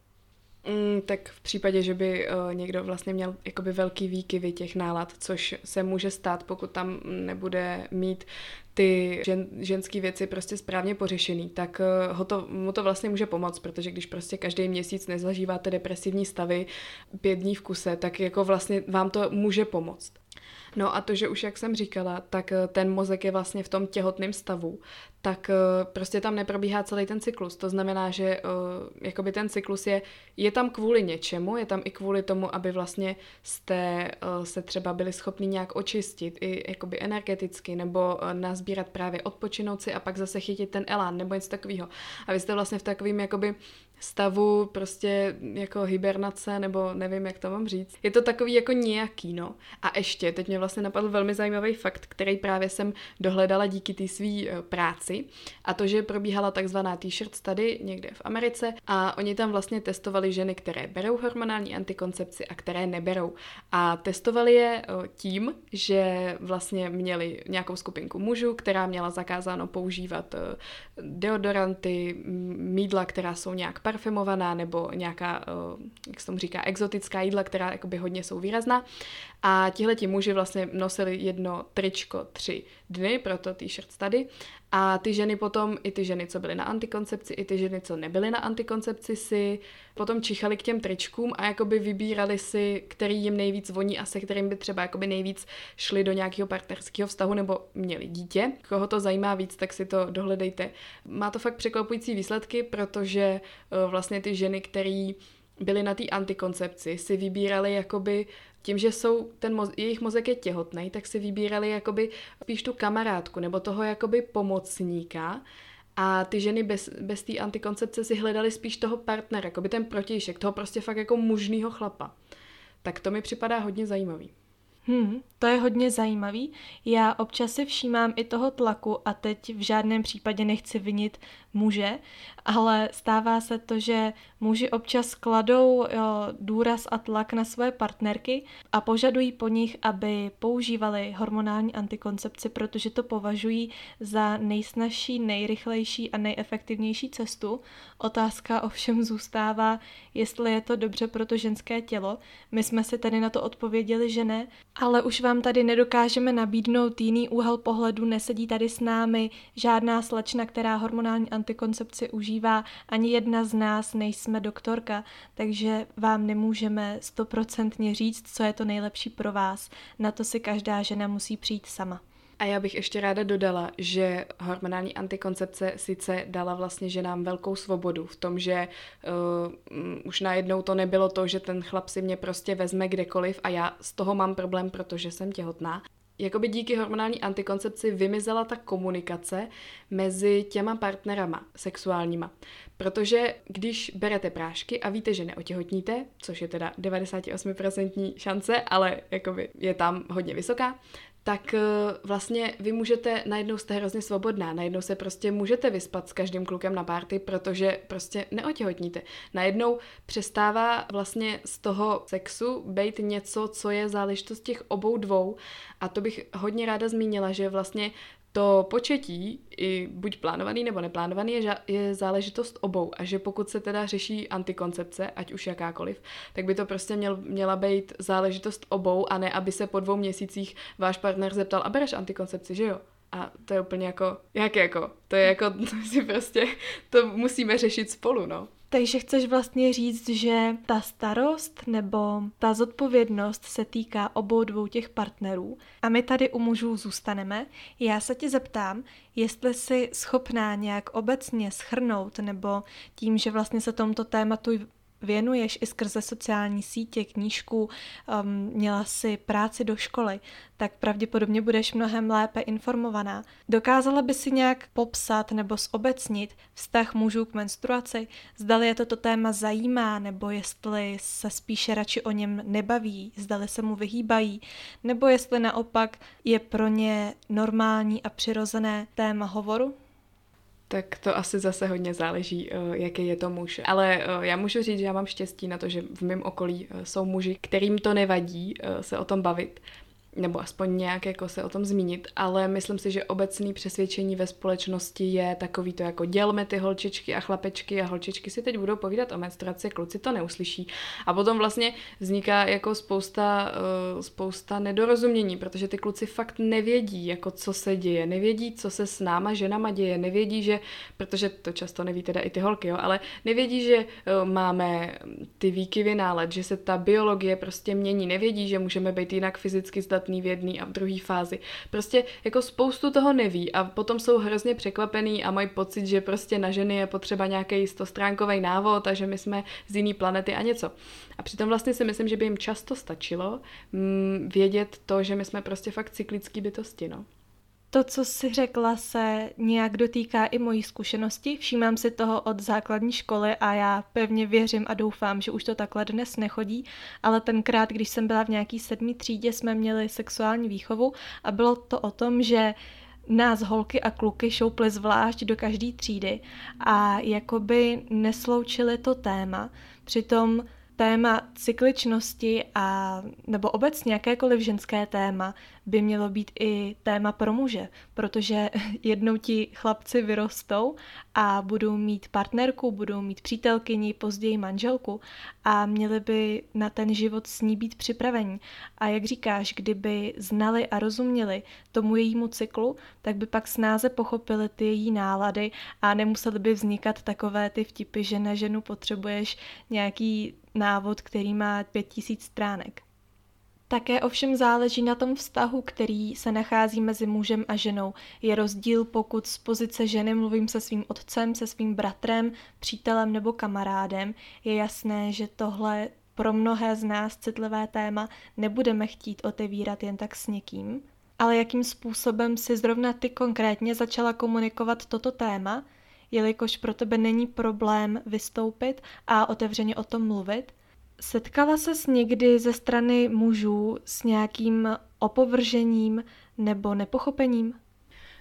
Mm, tak v případě, že by uh, někdo vlastně měl jakoby velký výkyvy těch nálad, což se může stát, pokud tam nebude mít ty žen, ženské věci prostě správně pořešený, tak uh, ho to, mu to vlastně může pomoct, protože když prostě každý měsíc nezažíváte depresivní stavy pět dní v kuse, tak jako vlastně vám to může pomoct. No a to, že už jak jsem říkala, tak eh, ten mozek je vlastně v tom těhotném stavu, tak eh, prostě tam neprobíhá celý ten cyklus. To znamená, že eh, jakoby ten cyklus je, je tam kvůli něčemu, je tam i kvůli tomu, aby vlastně jste se třeba byli schopni nějak očistit i jakoby energeticky, nebo nazbírat právě odpočinout si a pak zase chytit ten elán, nebo něco takového. A vy jste vlastně v takovým jakoby stavu prostě jako hibernace, nebo nevím, jak to mám říct. Je to takový jako nějaký, no. A ještě, teď mě vlastně napadl velmi zajímavý fakt, který právě jsem dohledala díky té své eh, práci, a to, že probíhala takzvaná t-shirt study někde v Americe a oni tam vlastně testovali ženy, které berou hormonální antikoncepci a které neberou. A testovali je eh, tím, že vlastně měli nějakou skupinku mužů, která měla zakázáno používat eh, deodoranty, mídla, která jsou nějak parfumovaná nebo nějaká, eh, jak se tomu říká, exotická jídla, která jakoby hodně jsou výrazná. A tihle ti muži vlastně nosili jedno tričko tři dny, proto t-shirt tady. A ty ženy potom, i ty ženy, co byly na antikoncepci, i ty ženy, co nebyly na antikoncepci, si potom čichali k těm tričkům a jakoby vybírali si, který jim nejvíc voní a se kterým by třeba jakoby nejvíc šli do nějakého partnerského vztahu nebo měli dítě. Koho to zajímá víc, tak si to dohledejte. Má to fakt překvapující výsledky, protože eh, vlastně ty ženy, které byly na té antikoncepci, si vybírali jakoby tím, že jsou, ten moz, jejich mozek je těhotný, tak si vybírali jakoby spíš tu kamarádku nebo toho jakoby pomocníka a ty ženy bez, bez té antikoncepce si hledali spíš toho partnera, jakoby ten protějšek, toho prostě fakt jako mužného chlapa. Tak to mi připadá hodně zajímavý. Hmm, to je hodně zajímavý. Já občas si všímám i toho tlaku a teď v žádném případě nechci vinit muže, ale stává se to, že muži občas kladou jo, důraz a tlak na své partnerky a požadují po nich, aby používali hormonální antikoncepci, protože to považují za nejsnažší, nejrychlejší a nejefektivnější cestu. Otázka ovšem zůstává, jestli je to dobře pro to ženské tělo. My jsme si tady na to odpověděli, že ne, ale už vám tady nedokážeme nabídnout jiný úhel pohledu, nesedí tady s námi žádná slečna, která hormonální antikoncepci užívá, ani jedna z nás nejsme doktorka, takže vám nemůžeme stoprocentně říct, co je to nejlepší pro vás. Na to si každá žena musí přijít sama. A já bych ještě ráda dodala, že hormonální antikoncepce sice dala vlastně ženám velkou svobodu v tom, že uh, už najednou to nebylo to, že ten chlap si mě prostě vezme kdekoliv a já z toho mám problém, protože jsem těhotná. Jakoby díky hormonální antikoncepci vymizela ta komunikace mezi těma partnerama sexuálníma. Protože když berete prášky a víte, že neotěhotníte, což je teda 98% šance, ale jakoby je tam hodně vysoká, tak eh, vlastně vy můžete, najednou jste hrozně svobodná, najednou se prostě můžete vyspat s každým klukem na párty, protože prostě neotěhotníte. Najednou přestává vlastně z toho sexu být něco, co je záležitost těch obou dvou a to bych hodně ráda zmínila, že vlastně to početí, i buď plánovaný nebo neplánovaný, je, je záležitost obou a že pokud se teda řeší antikoncepce, ať už jakákoliv, tak by to prostě měl, měla být záležitost obou a ne, aby se po dvou měsících váš partner zeptal, a bereš antikoncepci, že jo? A to je úplně jako, jak jako, to je jako, *laughs* to si prostě, to musíme řešit spolu, no. Takže chceš vlastně říct, že ta starost nebo ta zodpovědnost se týká obou dvou těch partnerů a my tady u mužů zůstaneme. Já se tě zeptám, jestli jsi schopná nějak obecně schrnout nebo tím, že vlastně se tomuto tématu věnuješ i skrze sociální sítě, knížku, um, měla si práci do školy, tak pravděpodobně budeš mnohem lépe informovaná. Dokázala by si nějak popsat nebo zobecnit vztah mužů k menstruaci? Zdali je toto téma zajímá, nebo jestli se spíše radši o něm nebaví, zdali se mu vyhýbají, nebo jestli naopak je pro ně normální a přirozené téma hovoru? Tak to asi zase hodně záleží, eh, jaký je to muž. Ale eh, já můžu říct, že já mám štěstí na to, že v mém okolí eh, jsou muži, kterým to nevadí se o tom bavit. Nebo aspoň nějak jako se o tom zmínit, ale myslím si, že obecný přesvědčení ve společnosti je takový to jako dělme ty holčičky a chlapečky a holčičky si teď budou povídat o menstruaci, kluci to neuslyší. A potom vlastně vzniká jako spousta, uh, spousta nedorozumění, protože ty kluci fakt nevědí, jako co se děje, nevědí, co se s náma ženama děje, nevědí, že, protože to často neví teda i ty holky, jo, ale nevědí, že uh, máme ty výkyvy nálad, že se ta biologie prostě mění, nevědí, že můžeme být jinak fyzicky zdatný v jedné a v druhé fázi. Prostě jako spoustu toho neví a potom jsou hrozně překvapený a mají pocit, že prostě na ženy je potřeba nějaký stostránkový návod a že my jsme z jiné planety a něco. A přitom vlastně si myslím, že by jim často stačilo mm, vědět to, že my jsme prostě fakt cyklický bytosti, no. To, co jsi řekla, se nějak dotýká i mojí zkušenosti. Všímám si toho od základní školy a já pevně věřím a doufám, že už to takhle dnes nechodí, ale tenkrát, když jsem byla v nějaký sedmý třídě, jsme měli sexuální výchovu a bylo to o tom, že nás holky a kluky šouply zvlášť do každé třídy a jakoby nesloučili to téma. Přitom téma cykličnosti a nebo obecně jakékoliv ženské téma by mělo být i téma pro muže, protože *laughs* jednou ti chlapci vyrostou a budou mít partnerku, budou mít přítelkyni, později manželku a měli by na ten život s ní být připraveni. A jak říkáš, kdyby znali a rozuměli tomu jejímu cyklu, tak by pak snáze pochopili ty její nálady a nemuseli by vznikat takové ty vtipy, že na ženu potřebuješ nějaký návod, který má pět tisíc stránek. Také ovšem záleží na tom vztahu, který se nachází mezi mužem a ženou. Je rozdíl, pokud z pozice ženy mluvím se svým otcem, se svým bratrem, přítelem nebo kamarádem. Je jasné, že tohle pro mnohé z nás citlivé téma nebudeme chtít otevírat jen tak s někým. Ale jakým způsobem si zrovna ty konkrétně začala komunikovat toto téma, jelikož pro tebe není problém vystoupit a otevřeně o tom mluvit? Setkala ses někdy ze strany mužů s nějakým opovržením nebo nepochopením?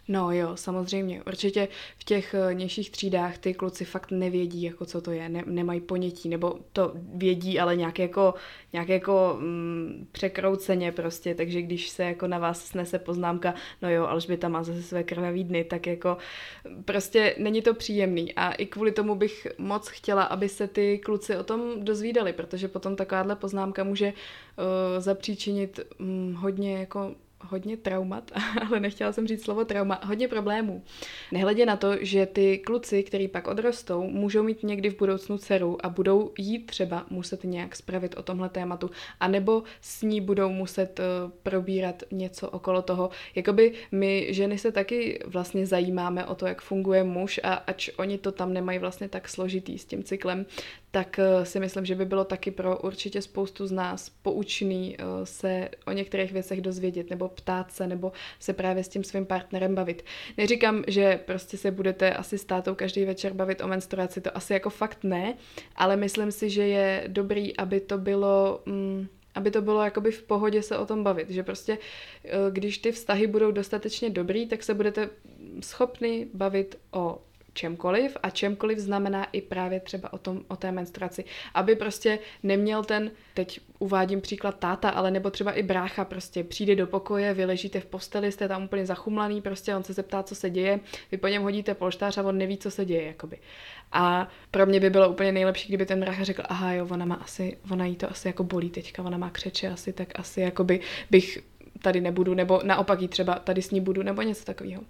No jo, samozřejmě. Určitě v těch eh, nižších třídách ty kluci fakt nevědí, jako co to je, ne, nemají ponětí, nebo to vědí, ale nějak jako, nějak jako mm, překrouceně prostě, takže když se jako na vás snese poznámka, no jo, Alžběta má zase své krvavý dny, tak jako prostě není to příjemný. A i kvůli tomu bych moc chtěla, aby se ty kluci o tom dozvídali, protože potom takováhle poznámka může uh, zapříčinit um, hodně jako hodně traumat, *laughs* ale nechtěla jsem říct slovo trauma, hodně problémů. Nehledě na to, že ty kluci, který pak odrostou, můžou mít někdy v budoucnu dceru a budou jí třeba muset nějak spravit o tomhle tématu, anebo s ní budou muset uh, probírat něco okolo toho. Jakoby my ženy se taky vlastně zajímáme o to, jak funguje muž a ač oni to tam nemají vlastně tak složitý s tím cyklem, tak uh, si myslím, že by bylo taky pro určitě spoustu z nás poučný uh, se o některých věcech dozvědět nebo ptát se, nebo se právě s tím svým partnerem bavit. Neříkám, že prostě se budete asi s tátou každý večer bavit o menstruaci, to asi jako fakt ne, ale myslím si, že je dobrý, aby to bylo... Mm, aby to bylo jakoby v pohodě se o tom bavit, že prostě eh, když ty vztahy budou dostatečně dobrý, tak se budete schopni bavit o čemkoliv a čemkoliv znamená i právě třeba o, tom, o té menstruaci. Aby prostě neměl ten, teď uvádím příklad táta, ale nebo třeba i brácha prostě přijde do pokoje, vy ležíte v posteli, jste tam úplně zachumlaný, prostě on se zeptá, co se děje, vy po něm hodíte polštář a on neví, co se děje, jakoby. A pro mě by bylo úplně nejlepší, kdyby ten brácha řekl, aha jo, ona má asi, ona jí to asi jako bolí teďka, ona má křeče asi, tak asi jakoby bych tady nebudu, nebo naopak jí třeba tady s ní budu, nebo něco takového.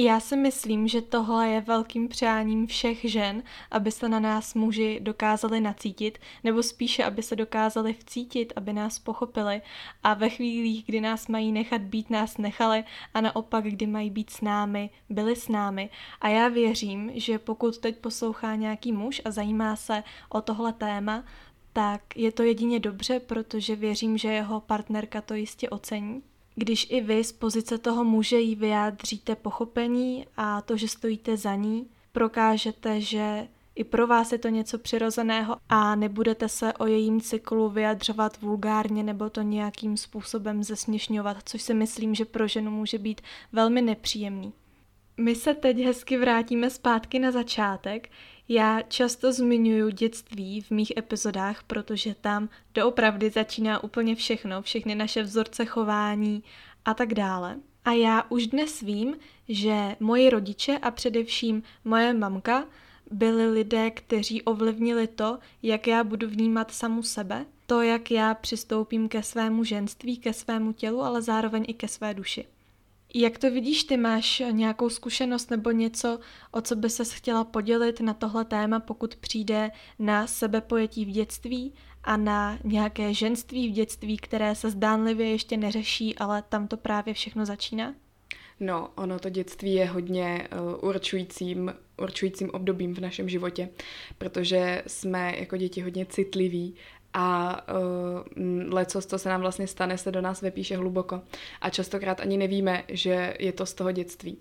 Já si myslím, že tohle je velkým přáním všech žen, aby se na nás muži dokázali nacítit, nebo spíše, aby se dokázali vcítit, aby nás pochopili a ve chvílích, kdy nás mají nechat být, nás nechali a naopak, kdy mají být s námi, byli s námi. A já věřím, že pokud teď poslouchá nějaký muž a zajímá se o tohle téma, tak je to jedině dobře, protože věřím, že jeho partnerka to jistě ocení když i vy z pozice toho muže jí vyjádříte pochopení a to, že stojíte za ní, prokážete, že i pro vás je to něco přirozeného a nebudete se o jejím cyklu vyjadřovat vulgárně nebo to nějakým způsobem zesměšňovat, což si myslím, že pro ženu může být velmi nepříjemný. My se teď hezky vrátíme zpátky na začátek. Já často zmiňuji dětství v mých epizodách, protože tam doopravdy začíná úplně všechno, všechny naše vzorce chování a tak dále. A já už dnes vím, že moji rodiče a především moje mamka byli lidé, kteří ovlivnili to, jak já budu vnímat samu sebe, to, jak já přistoupím ke svému ženství, ke svému tělu, ale zároveň i ke své duši. Jak to vidíš, ty máš nějakou zkušenost nebo něco, o co by ses chtěla podělit na tohle téma, pokud přijde na sebepojetí v dětství a na nějaké ženství v dětství, které se zdánlivě ještě neřeší, ale tam to právě všechno začíná? No, ono to dětství je hodně uh, určujícím, určujícím obdobím v našem životě, protože jsme jako děti hodně citliví a uh, lecos, co se nám vlastně stane, se do nás vepíše hluboko. A častokrát ani nevíme, že je to z toho dětství.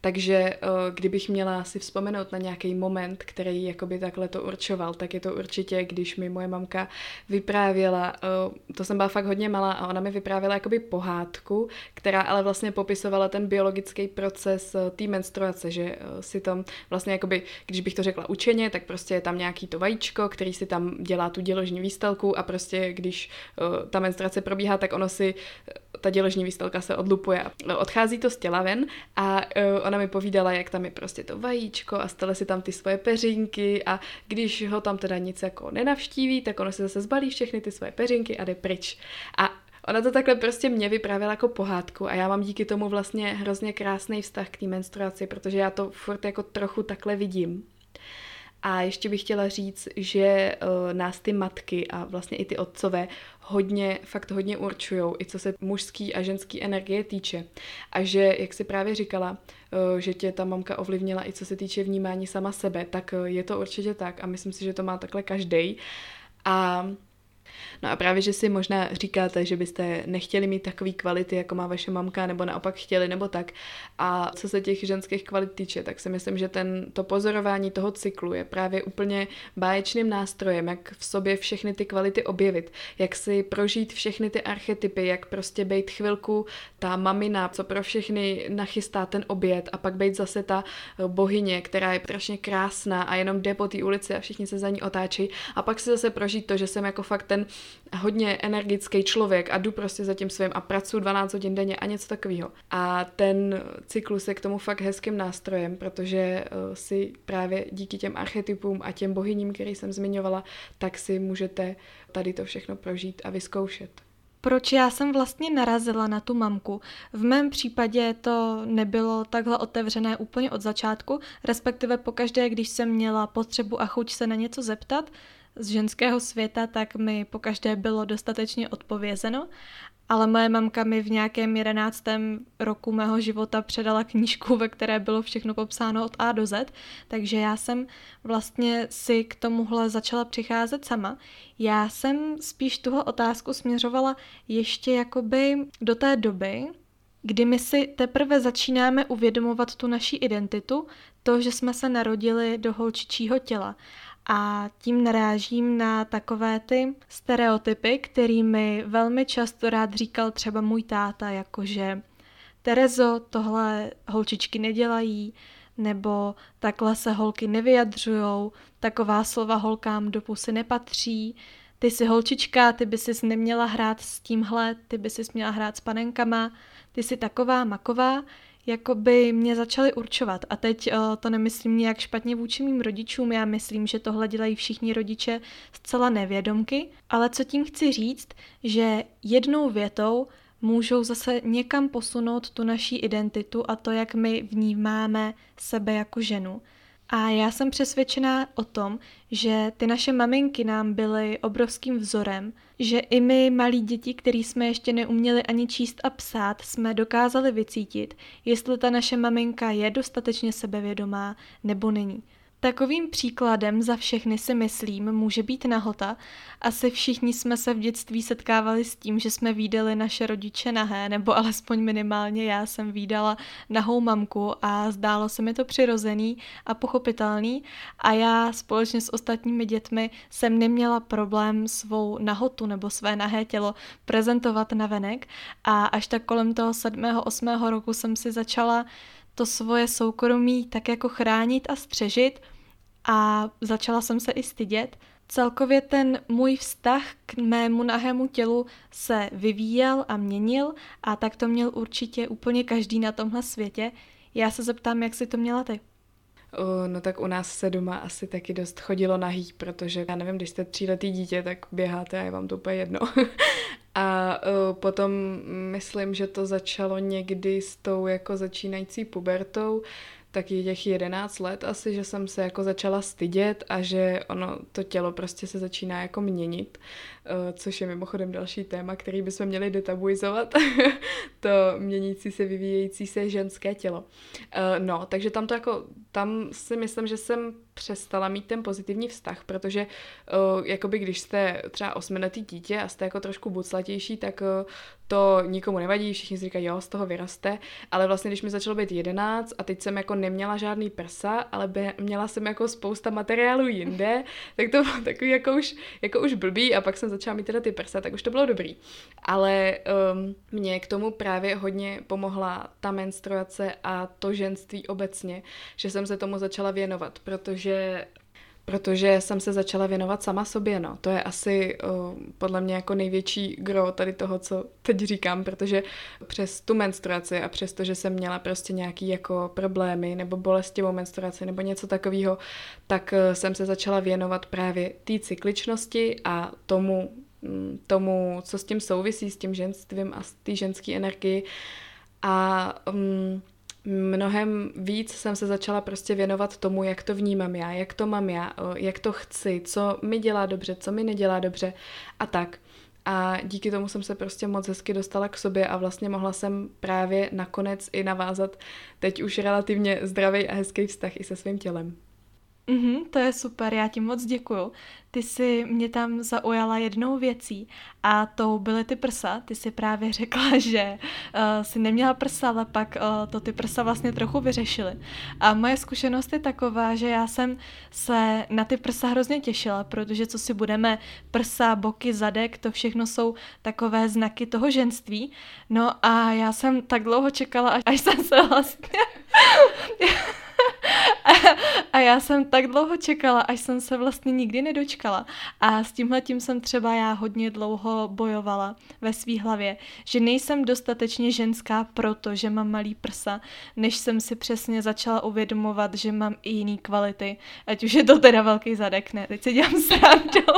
Takže eh, kdybych měla si vzpomenout na nějaký moment, který jakoby takhle to určoval, tak je to určitě, když mi moje mamka vyprávěla, eh, to jsem byla fakt hodně malá a ona mi vyprávěla jakoby pohádku, která ale vlastně popisovala ten biologický proces eh, té menstruace, že si tam vlastně jakoby, když bych to řekla učeně, tak prostě je tam nějaký to vajíčko, který si tam dělá tu děložní výstelku a prostě když ta menstruace probíhá, tak ono si, ta děložní výstelka se odlupuje odchází to z těla ven a ona mi povídala, jak tam je prostě to vajíčko a stale si tam ty svoje peřinky a když ho tam teda nic jako nenavštíví, tak ono si zase zbalí všechny ty svoje peřinky a jde pryč. A Ona to takhle prostě mě vyprávěla jako pohádku a já mám díky tomu vlastně hrozně krásný vztah k té menstruaci, protože já to furt jako trochu takhle vidím. A ještě bych chtěla říct, že uh, nás ty matky a vlastně i ty otcové hodně, fakt hodně určují, i co se mužský a ženský energie týče. A že, jak si právě říkala, uh, že tě ta mamka ovlivnila i co se týče vnímání sama sebe, tak uh, je to určitě tak a myslím si, že to má takhle každý. A No a právě, že si možná říkáte, že byste nechtěli mít takový kvality, jako má vaše mamka, nebo naopak chtěli, nebo tak. A co se těch ženských kvalit týče, tak si myslím, že ten, to pozorování toho cyklu je právě úplně báječným nástrojem, jak v sobě všechny ty kvality objevit, jak si prožít všechny ty archetypy, jak prostě být chvilku ta mamina, co pro všechny nachystá ten oběd a pak být zase ta bohyně, která je strašně krásná a jenom jde po té ulici a všichni se za ní otáčí a pak si zase prožít to, že jsem jako fakt ten hodně energický člověk a jdu prostě za tím svým a pracuji 12 hodin denně a něco takového. A ten cyklus je k tomu fakt hezkým nástrojem, protože uh, si právě díky těm archetypům a těm bohyním, který jsem zmiňovala, tak si můžete tady to všechno prožít a vyzkoušet. Proč já jsem vlastně narazila na tu mamku? V mém případě to nebylo takhle otevřené úplně od začátku, respektive pokaždé, když jsem měla potřebu a chuť se na něco zeptat, z ženského světa, tak mi pokaždé bylo dostatečně odpovězeno. Ale moje mamka mi v nějakém jedenáctém roku mého života předala knížku, ve které bylo všechno popsáno od A do Z, takže já jsem vlastně si k tomuhle začala přicházet sama. Já jsem spíš tuhle otázku směřovala ještě jakoby do té doby, kdy my si teprve začínáme uvědomovat tu naši identitu, to, že jsme se narodili do holčičího těla. A tím narážím na takové ty stereotypy, kterými velmi často rád říkal třeba můj táta, jakože Terezo, tohle holčičky nedělají, nebo takhle se holky nevyjadřujou, taková slova holkám do pusy nepatří, ty jsi holčička, ty by si neměla hrát s tímhle, ty by si měla hrát s panenkama, ty jsi taková maková, jako by mě začaly určovat. A teď uh, to nemyslím nějak špatně vůči mým rodičům, já myslím, že tohle dělají všichni rodiče zcela nevědomky, ale co tím chci říct, že jednou větou můžou zase někam posunout tu naší identitu a to, jak my vnímáme sebe jako ženu. A já jsem přesvědčená o tom, že ty naše maminky nám byly obrovským vzorem, že i my malí děti, který jsme ještě neuměli ani číst a psát, jsme dokázali vycítit, jestli ta naše maminka je dostatečně sebevědomá nebo není. Takovým příkladem za všechny si myslím může být nahota. Asi všichni jsme se v dětství setkávali s tím, že jsme výdali naše rodiče nahé, nebo alespoň minimálně já jsem výdala nahou mamku a zdálo se mi to přirozený a pochopitelný a já společně s ostatními dětmi jsem neměla problém svou nahotu nebo své nahé tělo prezentovat na venek a až tak kolem toho sedmého, osmého roku jsem si začala to svoje soukromí tak jako chránit a střežit a začala jsem se i stydět. Celkově ten můj vztah k mému nahému tělu se vyvíjel a měnil a tak to měl určitě úplně každý na tomhle světě. Já se zeptám, jak si to měla ty. No tak u nás se doma asi taky dost chodilo nahý, protože já nevím, když jste tříletý dítě, tak běháte a je vám to úplně jedno. *laughs* a potom myslím, že to začalo někdy s tou jako začínající pubertou, taky těch 11 let asi, že jsem se jako začala stydět a že ono, to tělo prostě se začíná jako měnit, což je mimochodem další téma, který bychom měli detabuizovat, *laughs* to měnící se, vyvíjející se ženské tělo. No, takže tam to jako, tam si myslím, že jsem přestala mít ten pozitivní vztah, protože uh, jakoby když jste třeba osmiletý dítě a jste jako trošku buclatější, tak uh, to nikomu nevadí, všichni si říkají, jo, z toho vyraste, ale vlastně když mi začalo být jedenáct a teď jsem jako neměla žádný prsa, ale by, měla jsem jako spousta materiálů jinde, *laughs* tak to bylo takový jako už, jako už blbý a pak jsem začala mít teda ty prsa, tak už to bylo dobrý. Ale um, mě k tomu právě hodně pomohla ta menstruace a to ženství obecně, že jsem se tomu začala věnovat, protože protože jsem se začala věnovat sama sobě, no. To je asi uh, podle mě jako největší gro tady toho, co teď říkám, protože přes tu menstruaci a přes to, že jsem měla prostě nějaký jako problémy nebo bolestivou menstruaci nebo něco takového, tak uh, jsem se začala věnovat právě té cykličnosti a tomu, mm, tomu, co s tím souvisí, s tím ženstvím a s té ženské energii. A um, mnohem víc jsem se začala prostě věnovat tomu, jak to vnímám já, jak to mám já, jak to chci, co mi dělá dobře, co mi nedělá dobře a tak. A díky tomu jsem se prostě moc hezky dostala k sobě a vlastně mohla jsem právě nakonec i navázat teď už relativně zdravý a hezký vztah i se svým tělem. Mm-hmm, to je super, já ti moc děkuju. Ty jsi mě tam zaujala jednou věcí a to byly ty prsa. Ty jsi právě řekla, *laughs* že uh, si neměla prsa, ale pak uh, to ty prsa vlastně trochu vyřešily. A moje zkušenost je taková, že já jsem se na ty prsa hrozně těšila, protože co si budeme, prsa, boky, zadek, to všechno jsou takové znaky toho ženství. No a já jsem tak dlouho čekala, až jsem se vlastně *laughs* a já jsem tak dlouho čekala, až jsem se vlastně nikdy nedočkala. A s tímhle tím jsem třeba já hodně dlouho bojovala ve svý hlavě, že nejsem dostatečně ženská proto, že mám malý prsa, než jsem si přesně začala uvědomovat, že mám i jiný kvality. Ať už je to teda velký zadek, ne, teď se dělám srandu,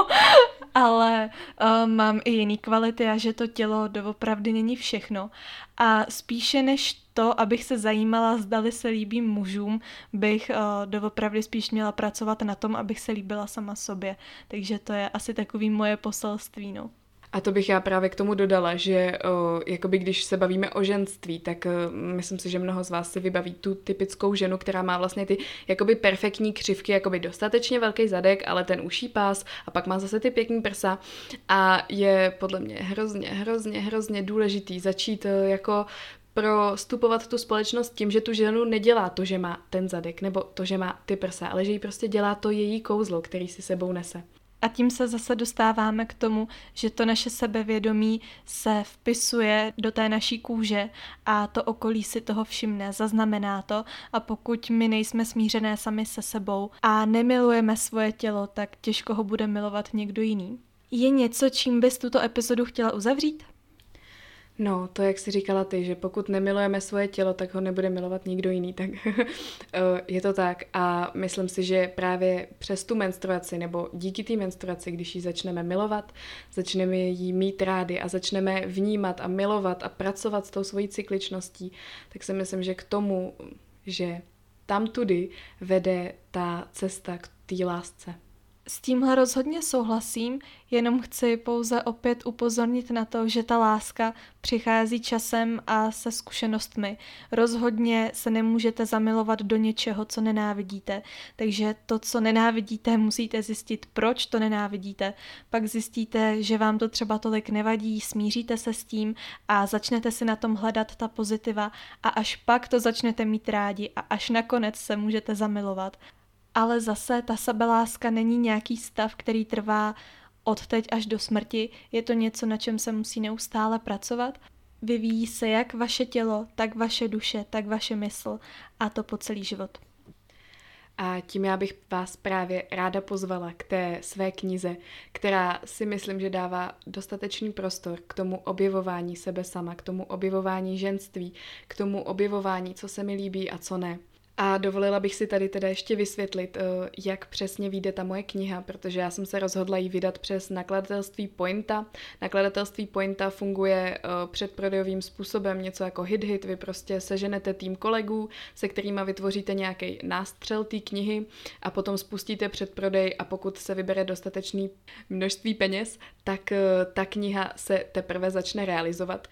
ale uh, mám i jiný kvality a že to tělo doopravdy není všechno. A spíše než to, abych se zajímala, zdali se líbím mužům, bych uh, doopravdy spíš měla pracovat na tom, abych se líbila sama sobě. Takže to je asi takový moje poselství, no. A to bych já právě k tomu dodala, že o, jakoby když se bavíme o ženství, tak o, myslím si, že mnoho z vás si vybaví tu typickou ženu, která má vlastně ty jakoby perfektní křivky, jakoby dostatečně velký zadek, ale ten uší pás a pak má zase ty pěkný prsa a je podle mě hrozně, hrozně, hrozně důležitý začít jako prostupovat tu společnost tím, že tu ženu nedělá to, že má ten zadek, nebo to, že má ty prsa, ale že jí prostě dělá to její kouzlo, který si sebou nese. A tím se zase dostáváme k tomu, že to naše sebevědomí se vpisuje do té naší kůže a to okolí si toho všimne, zaznamená to a pokud my nejsme smířené sami se sebou a nemilujeme svoje tělo, tak těžko ho bude milovat někdo jiný. Je něco, čím bys tuto epizodu chtěla uzavřít? No, to jak jsi říkala ty, že pokud nemilujeme svoje tělo, tak ho nebude milovat nikdo jiný, tak *laughs* eh, je to tak. A myslím si, že právě přes tu menstruaci, nebo díky té menstruaci, když ji začneme milovat, začneme ji mít rádi a začneme vnímat a milovat a pracovat s tou svojí cykličností, tak si myslím, že k tomu, že tam tudy vede ta cesta k té lásce. S tímhle rozhodně souhlasím, jenom chci pouze opět upozornit na to, že ta láska přichází časem a se zkušenostmi. Rozhodně se nemůžete zamilovat do něčeho, co nenávidíte, takže to, co nenávidíte, musíte zjistit, proč to nenávidíte. Pak zjistíte, že vám to třeba tolik nevadí, smíříte se s tím a začnete si na tom hledat ta pozitiva a až pak to začnete mít rádi a až nakonec se můžete zamilovat ale zase ta sebeláska není nějaký stav, který trvá od teď až do smrti. Je to něco, na čem se musí neustále pracovat. vyvíjí se jak vaše tělo, tak vaše duše, tak vaše mysl a to po celý život. A tím já bych vás právě ráda pozvala k té své knize, která si myslím, že dává dostatečný prostor k tomu objevování sebe sama, k tomu objevování ženství, k tomu objevování, co se mi líbí a co ne. A dovolila bych si tady teda ještě vysvětlit, eh, jak přesně vyjde ta moje kniha, protože já jsem se rozhodla ji vydat přes nakladatelství Pointa. Nakladatelství Pointa funguje eh, předprodejovým způsobem, něco jako hit-hit, vy prostě seženete tým kolegů, se kterými vytvoříte nějaký nástřel té knihy a potom spustíte předprodej a pokud se vybere dostatečný množství peněz, tak eh, ta kniha se teprve začne realizovat.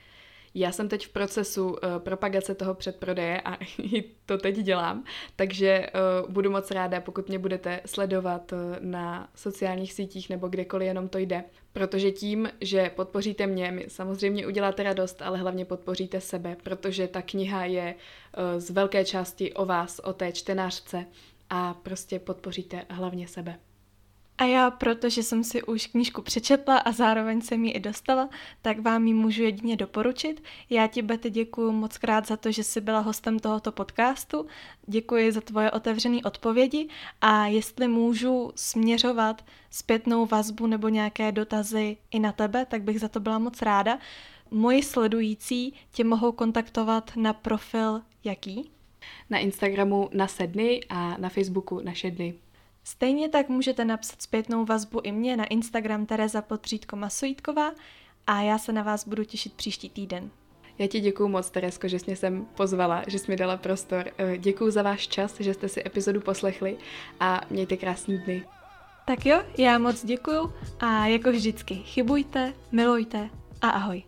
Já jsem teď v procesu uh, propagace toho předprodeje a *laughs* to teď dělám, takže uh, budu moc ráda, pokud mě budete sledovat uh, na sociálních sítích nebo kdekoliv jenom to jde. Protože tím, že podpoříte mě, mi samozřejmě uděláte radost, ale hlavně podpoříte sebe, protože ta kniha je uh, z velké části o vás, o té čtenářce a prostě podpoříte hlavně sebe. A já, protože jsem si už knížku přečetla a zároveň jsem ji i dostala, tak vám ji můžu jedině doporučit. Já ti, Betty, děkuji moc krát za to, že jsi byla hostem tohoto podcastu. Děkuji za tvoje otevřené odpovědi a jestli můžu směřovat zpětnou vazbu nebo nějaké dotazy i na tebe, tak bych za to byla moc ráda. Moji sledující tě mohou kontaktovat na profil jaký? Na Instagramu na sedny a na Facebooku na šedny. Stejně tak můžete napsat zpětnou vazbu i mě na Instagram Tereza Potřítko Masojítková a já se na vás budu těšit příští týden. Já ti děkuji moc, Teresko, že jsi mě sem pozvala, že jsi mi dala prostor. Eh, děkuji za váš čas, že jste si epizodu poslechli a mějte krásný dny. Tak jo, já moc děkuju a jako vždycky chybujte, milujte a ahoj.